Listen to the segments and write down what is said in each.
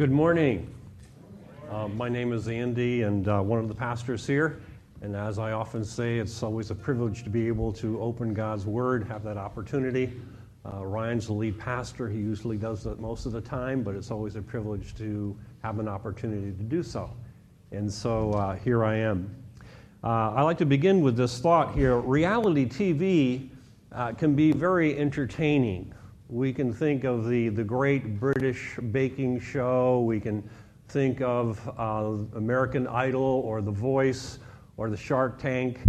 Good morning. Uh, my name is Andy, and uh, one of the pastors here. And as I often say, it's always a privilege to be able to open God's Word, have that opportunity. Uh, Ryan's the lead pastor. He usually does that most of the time, but it's always a privilege to have an opportunity to do so. And so uh, here I am. Uh, I like to begin with this thought here reality TV uh, can be very entertaining. We can think of the, the great British baking show. We can think of uh, American Idol or The Voice or the Shark Tank.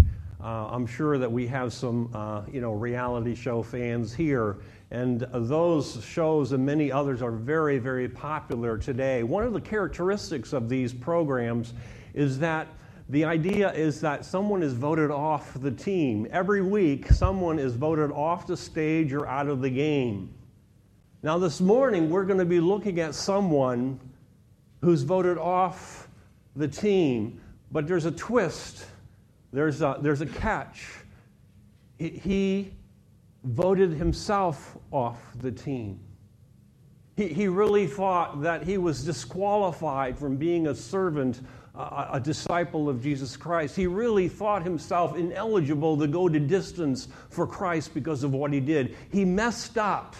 Uh, I'm sure that we have some, uh, you know, reality show fans here, and those shows and many others are very, very popular today. One of the characteristics of these programs is that the idea is that someone is voted off the team. Every week, someone is voted off the stage or out of the game. Now, this morning, we're going to be looking at someone who's voted off the team, but there's a twist, there's a, there's a catch. He voted himself off the team. He, he really thought that he was disqualified from being a servant, a, disciple of Jesus Christ. He really thought himself ineligible to go to distance for Christ because of what he did. He messed up.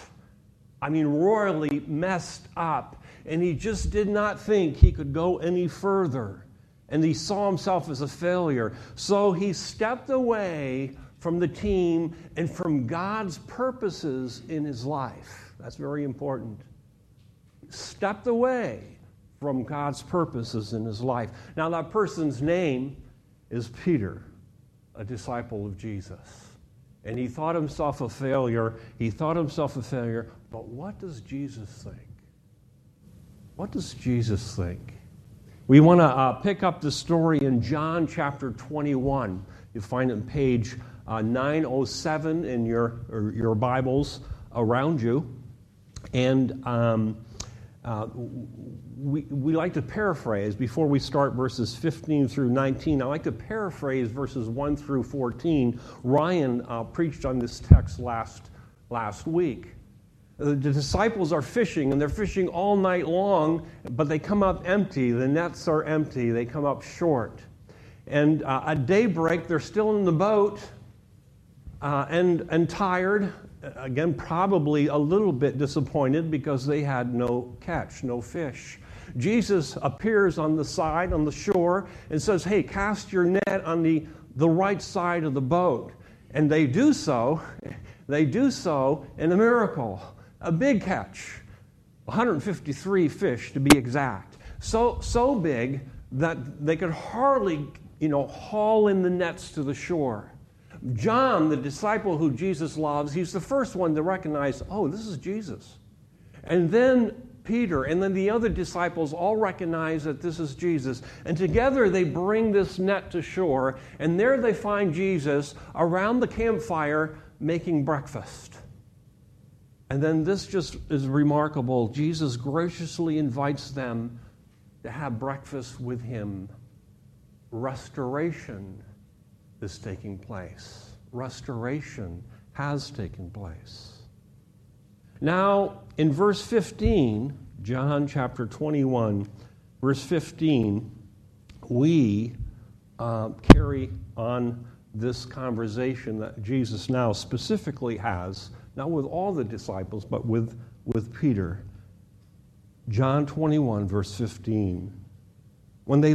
I mean, royally messed up. And he just did not think he could go any further. And he saw himself as a failure. So he stepped away from the team and from God's purposes in his life. That's very important. Stepped away from God's purposes in his life. Now, that person's name is Peter, a disciple of Jesus. And he thought himself a failure. He thought himself a failure. But what does Jesus think? What does Jesus think? We want to uh, pick up the story in John chapter 21. You find it on page uh, 907 in your, your Bibles around you. And um, uh, we, we like to paraphrase before we start verses 15 through 19. I like to paraphrase verses 1 through 14. Ryan uh, preached on this text last, last week. The disciples are fishing, and they're fishing all night long, but they come up empty. The nets are empty, they come up short. And uh, at daybreak, they're still in the boat uh, and, and tired. Again, probably a little bit disappointed because they had no catch, no fish. Jesus appears on the side, on the shore, and says, Hey, cast your net on the, the right side of the boat. And they do so. They do so in a miracle a big catch 153 fish to be exact. So, so big that they could hardly you know, haul in the nets to the shore. John, the disciple who Jesus loves, he's the first one to recognize, oh, this is Jesus. And then Peter and then the other disciples all recognize that this is Jesus. And together they bring this net to shore, and there they find Jesus around the campfire making breakfast. And then this just is remarkable. Jesus graciously invites them to have breakfast with him. Restoration is taking place. Restoration has taken place. Now, in verse 15, John chapter 21, verse 15, we uh, carry on this conversation that Jesus now specifically has not with all the disciples, but with, with Peter. John 21, verse 15. When they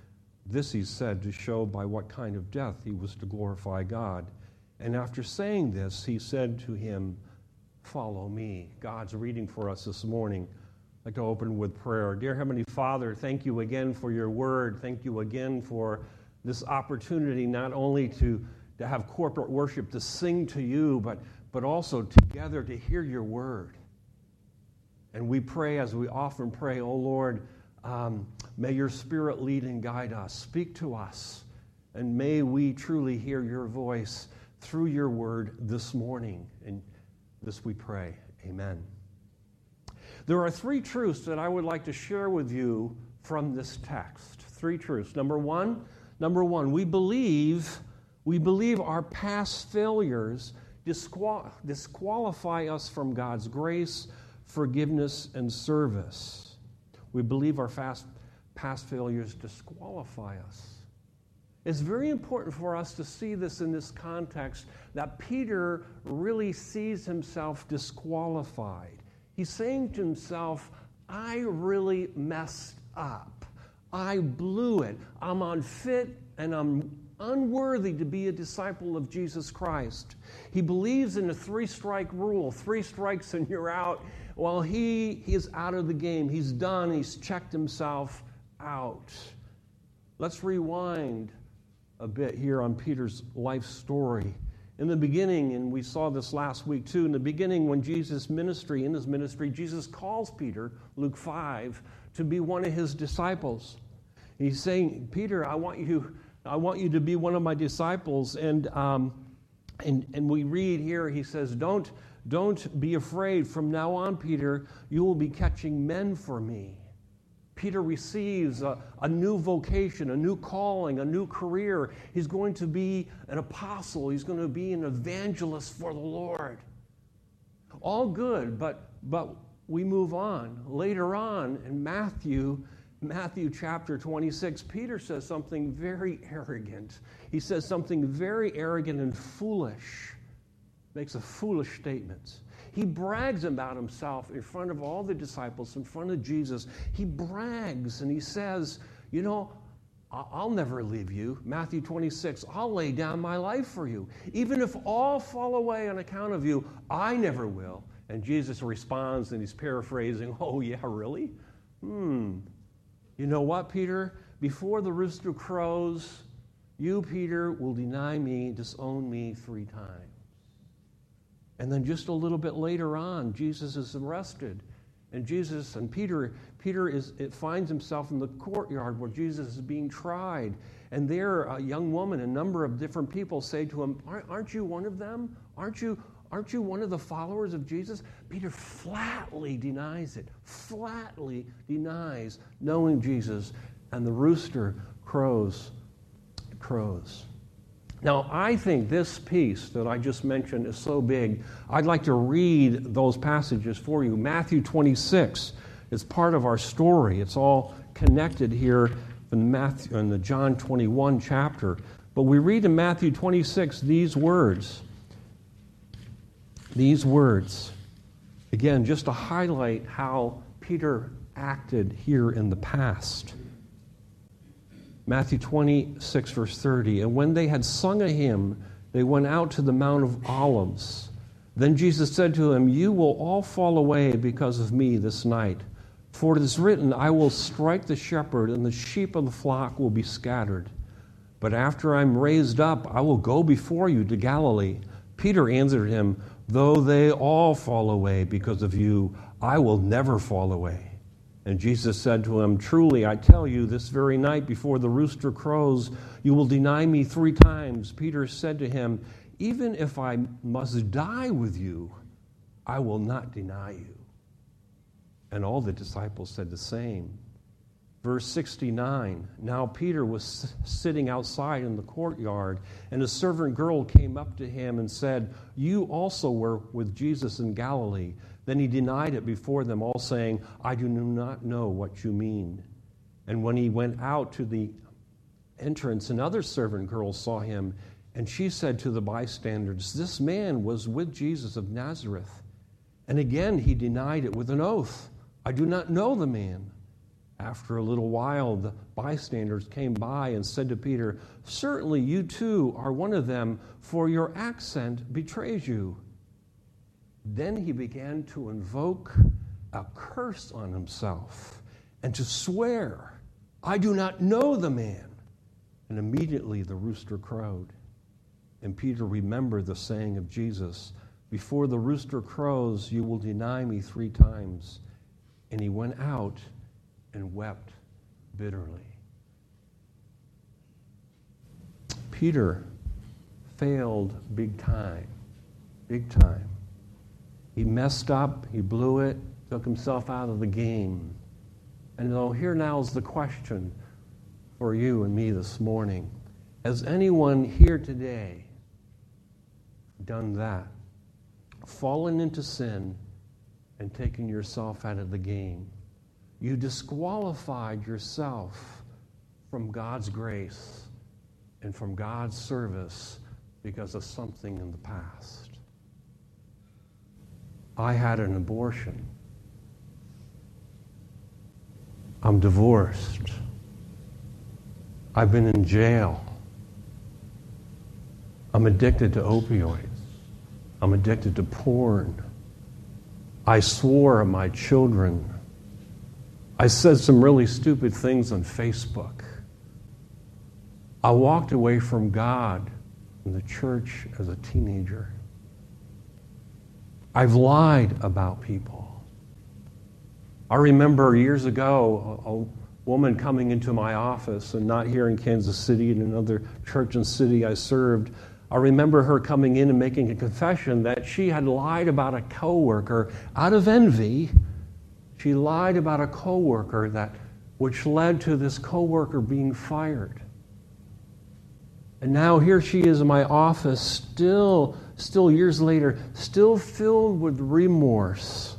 This he said to show by what kind of death he was to glorify God. And after saying this, he said to him, Follow me. God's reading for us this morning. I'd like to open with prayer. Dear Heavenly Father, thank you again for your word. Thank you again for this opportunity not only to, to have corporate worship, to sing to you, but, but also together to hear your word. And we pray, as we often pray, oh Lord, um, may your spirit lead and guide us. Speak to us. And may we truly hear your voice through your word this morning. And this we pray. Amen. There are three truths that I would like to share with you from this text. Three truths. Number one, number one, we believe, we believe our past failures disqual- disqualify us from God's grace, forgiveness, and service. We believe our fast, past failures disqualify us. It's very important for us to see this in this context that Peter really sees himself disqualified. He's saying to himself, I really messed up. I blew it. I'm unfit and I'm unworthy to be a disciple of Jesus Christ. He believes in the three strike rule three strikes and you're out. Well, he, he is out of the game. He's done. He's checked himself out. Let's rewind a bit here on Peter's life story. In the beginning, and we saw this last week too, in the beginning, when Jesus' ministry, in his ministry, Jesus calls Peter, Luke 5, to be one of his disciples. He's saying, Peter, I want you, I want you to be one of my disciples. And, um, and, and we read here, he says, don't, don't be afraid. From now on, Peter, you will be catching men for me. Peter receives a, a, new vocation, a new calling, a new career. He's going to be an apostle, he's going to be an evangelist for the Lord. All good, but, but we move on. Later on in Matthew, Matthew chapter 26, Peter says something very arrogant. He says something very arrogant and foolish, makes a foolish statement. He brags about himself in front of all the disciples, in front of Jesus. He brags and he says, You know, I'll never leave you. Matthew 26, I'll lay down my life for you. Even if all fall away on account of you, I never will. And Jesus responds, and he's paraphrasing, Oh, yeah, really? Hmm. You know what, Peter? Before the rooster crows, you, Peter, will deny me, disown me three times. And then just a little bit later on, Jesus is arrested. And Jesus and Peter, Peter is, it finds himself in the courtyard where Jesus is being tried. And there, a young woman, a number of different people say to him, Aren't you one of them? Aren't you, aren't you one of the followers of Jesus? Peter flatly denies it, flatly denies knowing Jesus. And the rooster crows, crows. Now, I think this piece that I just mentioned is so big, I'd like to read those passages for you. Matthew 26 is part of our story. It's all connected here in, Matthew, in the John 21 chapter. But we read in Matthew 26 these words. These words. Again, just to highlight how Peter acted here in the past. Matthew 26, verse 30. And when they had sung a hymn, they went out to the Mount of Olives. Then Jesus said to them, You will all fall away because of me this night. For it is written, I will strike the shepherd, and the sheep of the flock will be scattered. But after I'm raised up, I will go before you to Galilee. Peter answered him, Though they all fall away because of you, I will never fall away. And Jesus said to him, Truly, I tell you, this very night before the rooster crows, you will deny me three times. Peter said to him, Even if I must die with you, I will not deny you. And all the disciples said the same. Verse 69 Now Peter was sitting outside in the courtyard, and a servant girl came up to him and said, You also were with Jesus in Galilee. Then he denied it before them all, saying, I do not know what you mean. And when he went out to the entrance, another servant girl saw him, and she said to the bystanders, This man was with Jesus of Nazareth. And again he denied it with an oath, I do not know the man. After a little while, the bystanders came by and said to Peter, Certainly you too are one of them, for your accent betrays you. Then he began to invoke a curse on himself and to swear, I do not know the man. And immediately the rooster crowed. And Peter remembered the saying of Jesus Before the rooster crows, you will deny me three times. And he went out and wept bitterly. Peter failed big time. Big time. He messed up, he blew it, took himself out of the game. And so here now is the question for you and me this morning. Has anyone here today done that? Fallen into sin and taken yourself out of the game? You disqualified yourself from God's grace and from God's service because of something in the past. I had an abortion. I'm divorced. I've been in jail. I'm addicted to opioids. I'm addicted to porn. I swore at my children. I said some really stupid things on Facebook. I walked away from God and the church as a teenager. I've lied about people. I remember years ago a, a, woman coming into my office, and not here in Kansas City, in another church and city I served. I remember her coming in and making a confession that she had lied about a coworker out of envy. She lied about a coworker that which led to this coworker being fired. And now here she is in my office, still, still years later, still filled with remorse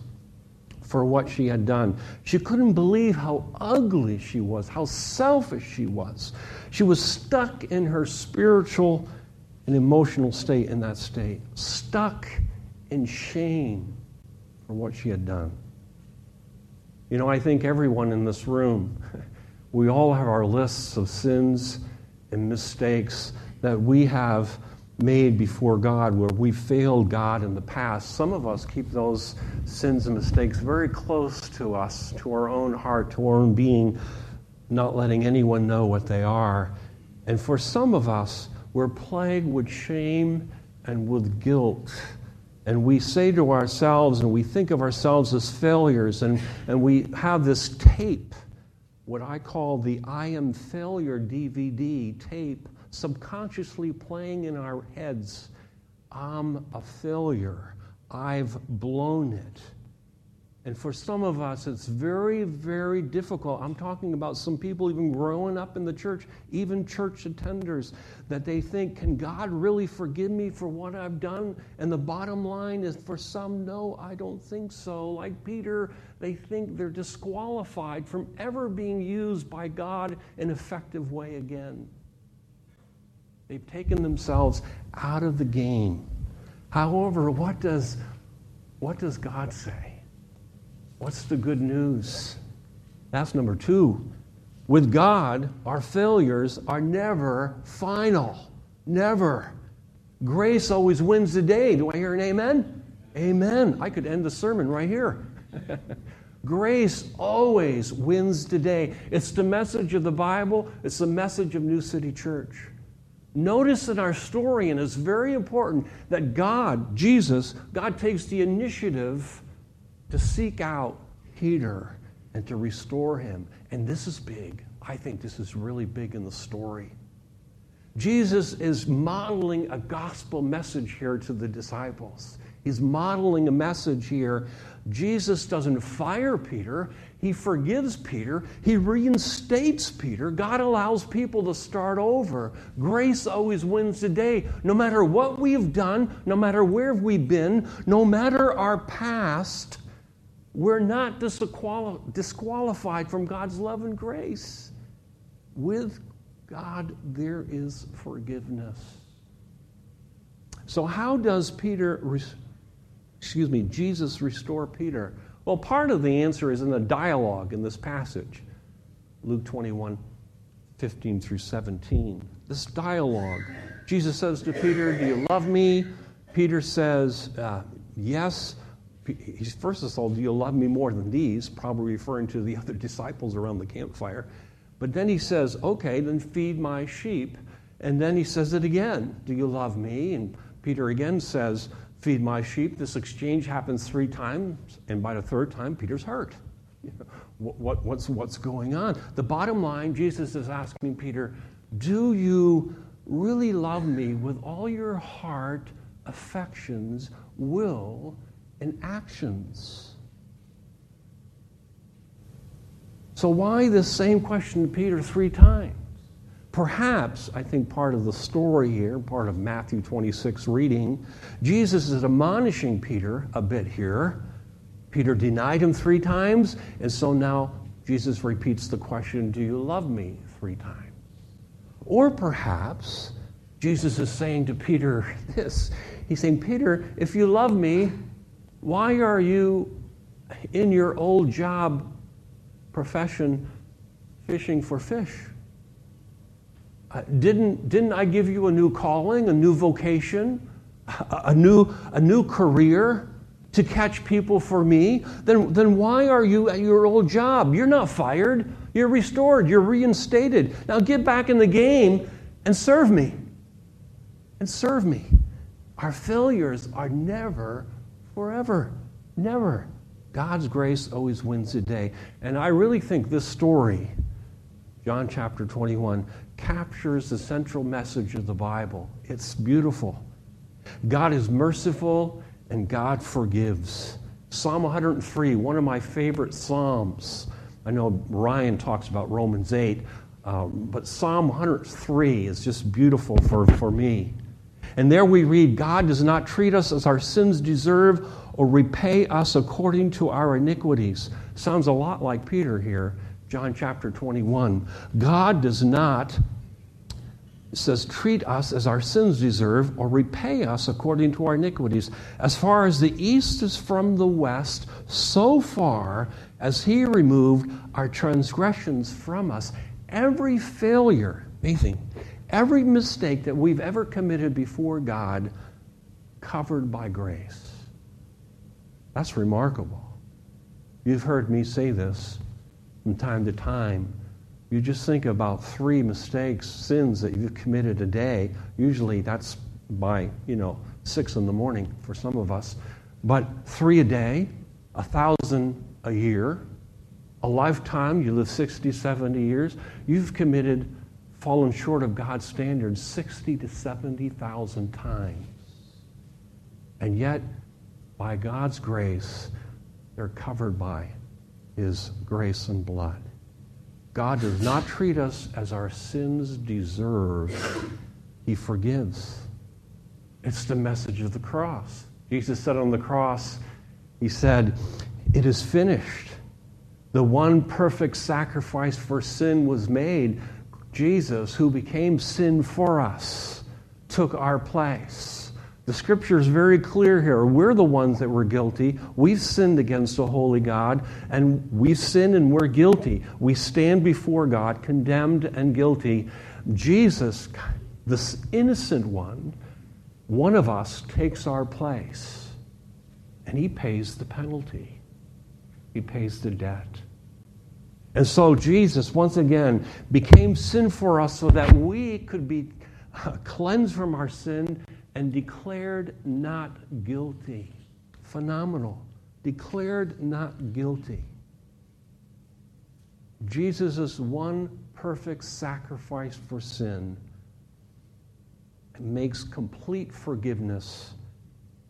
for what she had done. She couldn't believe how ugly she was, how selfish she was. She was stuck in her spiritual and emotional state in that state, stuck in shame for what she had done. You know, I think everyone in this room, we all have our lists of sins and mistakes that we have made before God where we failed God in the past. Some of us keep those sins and mistakes very close to us, to our own heart, to our own being, not letting anyone know what they are. And for some of us, we're plagued with shame and with guilt. And we say to ourselves, and we think of ourselves as failures, and, and we have this tape what I call the I Am Failure DVD tape subconsciously playing in our heads. I'm a failure. I've blown it. And for some of us, it's very, very difficult. I'm talking about some people even growing up in the church, even church attenders, that they think, can God really forgive me for what I've done? And the bottom line is for some, no, I don't think so. Like Peter, they think they're disqualified from ever being used by God in an effective way again. They've taken themselves out of the game. However, what does, what does God say? What's the good news? That's number two. With God, our failures are never final. Never. Grace always wins the day. Do I hear an amen? Amen. I could end the sermon right here. Grace always wins the day. It's the message of the Bible, it's the message of New City Church. Notice in our story, and it's very important, that God, Jesus, God takes the initiative to seek out Peter and to restore him. And this is big. I think this is really big in the story. Jesus is modeling a gospel message here to the disciples. He's modeling a message here. Jesus doesn't fire Peter, he forgives Peter, he reinstates Peter. God allows people to start over. Grace always wins the day. No matter what we've done, no matter where we've been, no matter our past, we're not disqualified from God's love and grace. With God, there is forgiveness. So, how does Peter, excuse me, Jesus restore Peter? Well, part of the answer is in the dialogue in this passage. Luke 21, 15 through 17. This dialogue. Jesus says to Peter, Do you love me? Peter says, uh, Yes. He's first of all, Do you love me more than these? Probably referring to the other disciples around the campfire. But then he says, Okay, then feed my sheep. And then he says it again Do you love me? And Peter again says, Feed my sheep. This exchange happens three times, and by the third time, Peter's hurt. what, what, what's, what's going on? The bottom line, Jesus is asking Peter, Do you really love me with all your heart, affections, will, and actions? So, why this same question to Peter three times? Perhaps, I think part of the story here, part of Matthew 26 reading, Jesus is admonishing Peter a bit here. Peter denied him three times, and so now Jesus repeats the question Do you love me? three times. Or perhaps Jesus is saying to Peter this He's saying, Peter, if you love me, why are you in your old job profession fishing for fish? Didn't, didn't I give you a new calling, a new vocation, a, a, new, a new career to catch people for me? Then, then why are you at your old job? You're not fired. You're restored. You're reinstated. Now get back in the game and serve me. And serve me. Our failures are never forever. Never. God's grace always wins the day. And I really think this story, John chapter 21, captures the central message of the Bible. It's beautiful. God is merciful and God forgives. Psalm 103, one of my favorite Psalms. I know Ryan talks about Romans 8, um, but Psalm 103 is just beautiful for, for me. And there we read God does not treat us as our sins deserve or repay us according to our iniquities. Sounds a lot like Peter here, John chapter 21. God does not says, treat us as our sins deserve or repay us according to our iniquities. As far as the east is from the west, so far as he removed our transgressions from us. Every failure, amazing, every mistake that we've ever committed before God, covered by grace. That's remarkable. You've heard me say this from time to time you just think about three mistakes, sins that you've committed a day. Usually that's by, you know, six in the morning for some of us. But three a day, a thousand a year, a lifetime, you live 60, 70 years, you've committed, fallen short of God's standards 60 to 70,000 times. And yet, by God's grace, they're covered by His grace and blood. God does not treat us as our sins deserve, He forgives. It's the message of the cross. Jesus said on the cross, He said, It is finished. The one perfect sacrifice for sin was made. Jesus, who became sin for us, took our place. The scripture is very clear here. We're the ones that were guilty. We've sinned against the holy God, and we've sinned and we're guilty. We stand before God condemned and guilty. Jesus, this innocent one, one of us takes our place, and he pays the penalty. He pays the debt. And so Jesus, once again, became sin for us so that we could be cleansed from our sin and declared not guilty. Phenomenal. Declared not guilty. Jesus' one perfect sacrifice for sin makes complete forgiveness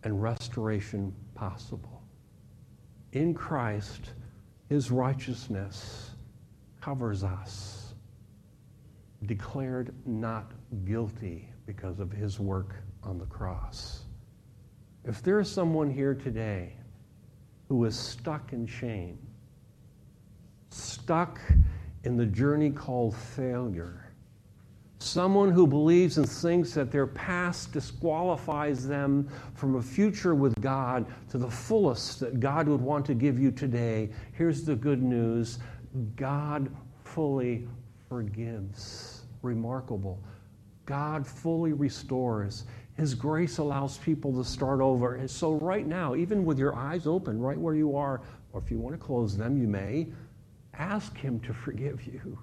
and restoration possible. In Christ, his righteousness covers us, declared not guilty because of his work on the cross. If there is someone here today who is stuck in shame, stuck in the journey called failure, someone who believes and thinks that their past disqualifies them from a future with God to the fullest that God would want to give you today, here's the good news God fully forgives. Remarkable. God fully restores. His grace allows people to start over. And so, right now, even with your eyes open, right where you are, or if you want to close them, you may, ask Him to forgive you.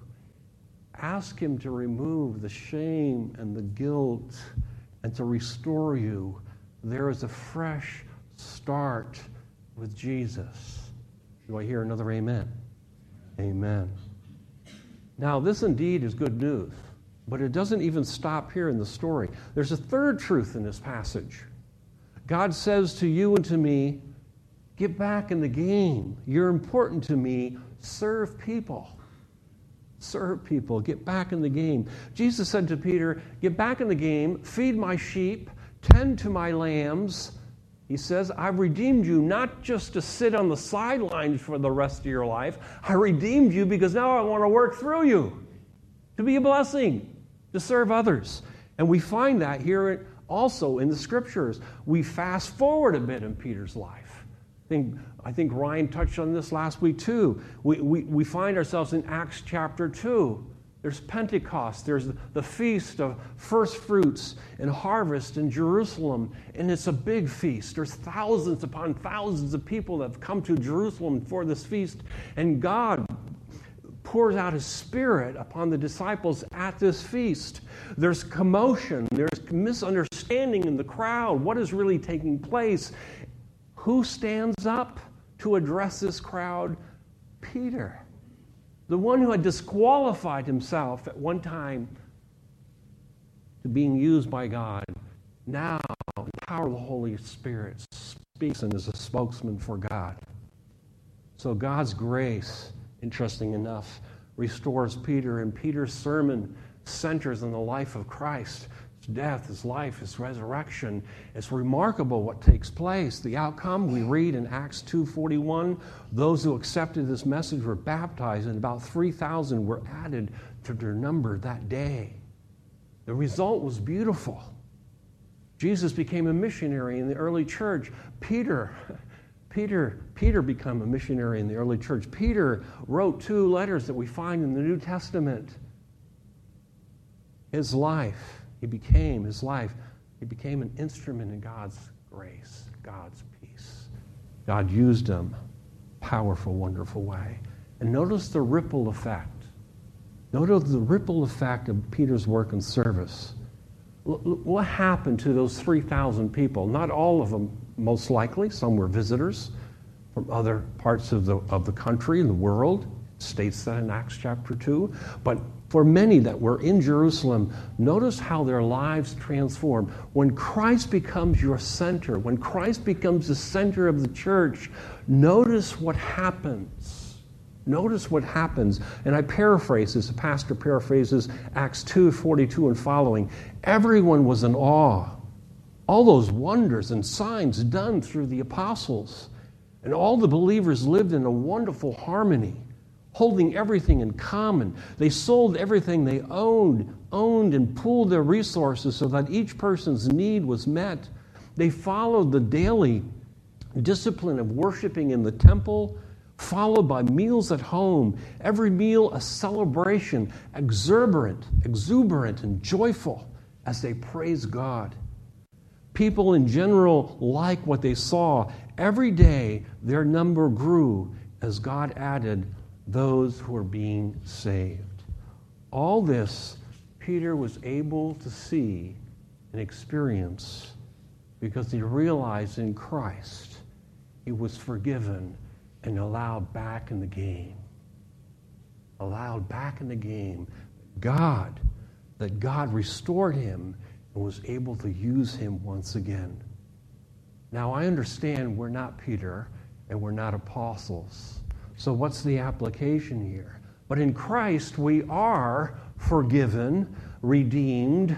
Ask Him to remove the shame and the guilt and to restore you. There is a fresh start with Jesus. Do I hear another amen? Amen. Now, this indeed is good news, but it doesn't even stop here in the story. There's a third truth in this passage. God says to you and to me, Get back in the game. You're important to me. Serve people. Serve people. Get back in the game. Jesus said to Peter, Get back in the game, feed my sheep, tend to my lambs. He says, I've redeemed you not just to sit on the sidelines for the rest of your life. I redeemed you because now I want to work through you to be a blessing, to serve others. And we find that here also in the scriptures. We fast forward a bit in Peter's life. I think I think Ryan touched on this last week too. We, we, we find ourselves in Acts chapter 2. There's Pentecost, there's the feast of first fruits and harvest in Jerusalem, and it's a big feast. There's thousands upon thousands of people that have come to Jerusalem for this feast, and God pours out his spirit upon the disciples at this feast. There's commotion, there's misunderstanding in the crowd. What is really taking place? Who stands up? to address this crowd? Peter, the one who had disqualified himself at one time to being used by God, now, the power of the Holy Spirit, speaks and is a spokesman for God. So God's grace, interesting enough, restores Peter, and Peter's sermon centers on the life of Christ his death, his life, his resurrection. It's remarkable what takes place. The outcome we read in Acts 2:41, those who accepted this message were baptized and about 3,000 were added to their number that day. The result was beautiful. Jesus became a missionary in the early church. Peter Peter, Peter became a missionary in the early church. Peter wrote two letters that we find in the New Testament. His life he became, his life, he became an instrument in God's grace, God's peace. God used him powerful, wonderful way. And notice the ripple effect. Notice the ripple effect of Peter's work and service. What happened to those 3,000 people? Not all of them, most likely. Some were visitors from other parts of the, of the country and the world. It states that in Acts chapter 2. But for many that were in Jerusalem, notice how their lives transform. When Christ becomes your center, when Christ becomes the center of the church, notice what happens. Notice what happens. And I paraphrase this, the pastor paraphrases Acts 2 42 and following. Everyone was in awe. All those wonders and signs done through the apostles. And all the believers lived in a wonderful harmony holding everything in common. They sold everything they owned, owned and pooled their resources so that each person's need was met. They followed the daily discipline of worshiping in the temple, followed by meals at home. Every meal a celebration, exuberant, exuberant and joyful as they praise God. People in general like what they saw. Every day their number grew as God added those who were being saved. All this Peter was able to see and experience because he realized in Christ he was forgiven and allowed back in the game. Allowed back in the game. God, that God restored him and was able to use him once again. Now, I understand we're not Peter and we're not apostles. So, what's the application here? But in Christ, we are forgiven, redeemed,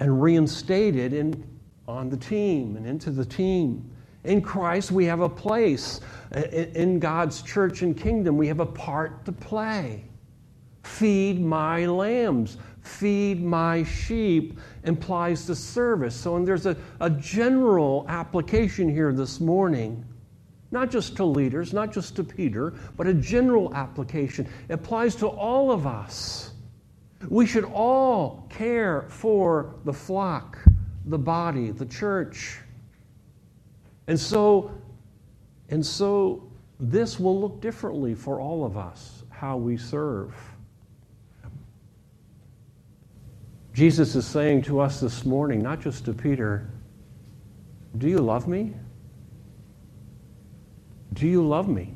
and reinstated in, on the team and into the team. In Christ, we have a place. In God's church and kingdom, we have a part to play. Feed my lambs, feed my sheep implies the service. So, and there's a, a general application here this morning not just to leaders, not just to Peter, but a general application. It applies to all of us. We should all care for the flock, the body, the church. And so, and so this will look differently for all of us, how we serve. Jesus is saying to us this morning, not just to Peter, Do you love me? Do you love me?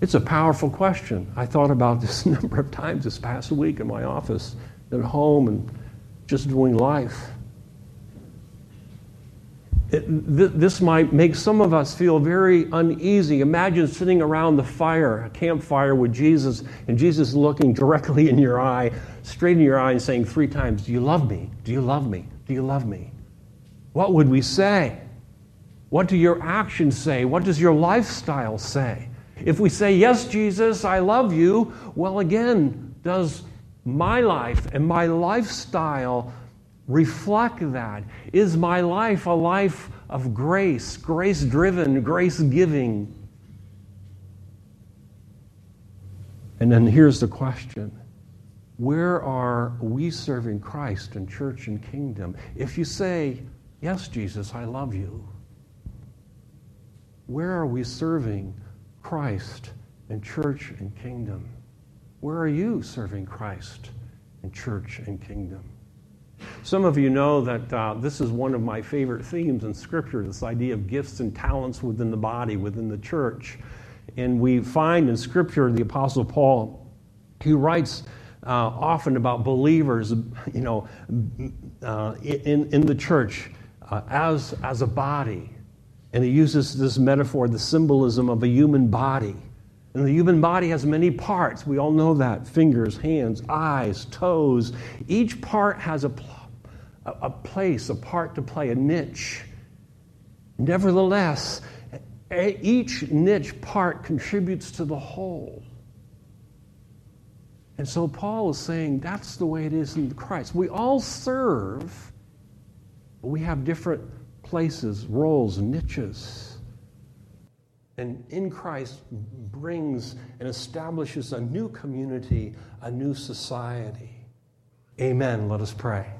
It's a powerful question. I thought about this a number of times this past week in my office, at home, and just doing life. It, th- this might make some of us feel very uneasy. Imagine sitting around the fire, a campfire with Jesus, and Jesus looking directly in your eye, straight in your eye, and saying three times, Do you love me? Do you love me? Do you love me? What would we say? What do your actions say? What does your lifestyle say? If we say, Yes, Jesus, I love you, well, again, does my life and my lifestyle reflect that? Is my life a life of grace, grace driven, grace giving? And then here's the question Where are we serving Christ in church and kingdom? If you say, Yes, Jesus, I love you, where are we serving Christ in church and kingdom? Where are you serving Christ in church and kingdom? Some of you know that uh, this is one of my favorite themes in Scripture this idea of gifts and talents within the body, within the church. And we find in Scripture the Apostle Paul, he writes uh, often about believers, you know, uh, in, in the church uh, as, as a body. And he uses this metaphor, the symbolism of a human body. And the human body has many parts. We all know that fingers, hands, eyes, toes. Each part has a, a place, a part to play, a niche. Nevertheless, each niche part contributes to the whole. And so Paul is saying that's the way it is in Christ. We all serve, but we have different places, roles, niches. And in Christ brings and establishes a new community, a new society. Amen. Let us pray.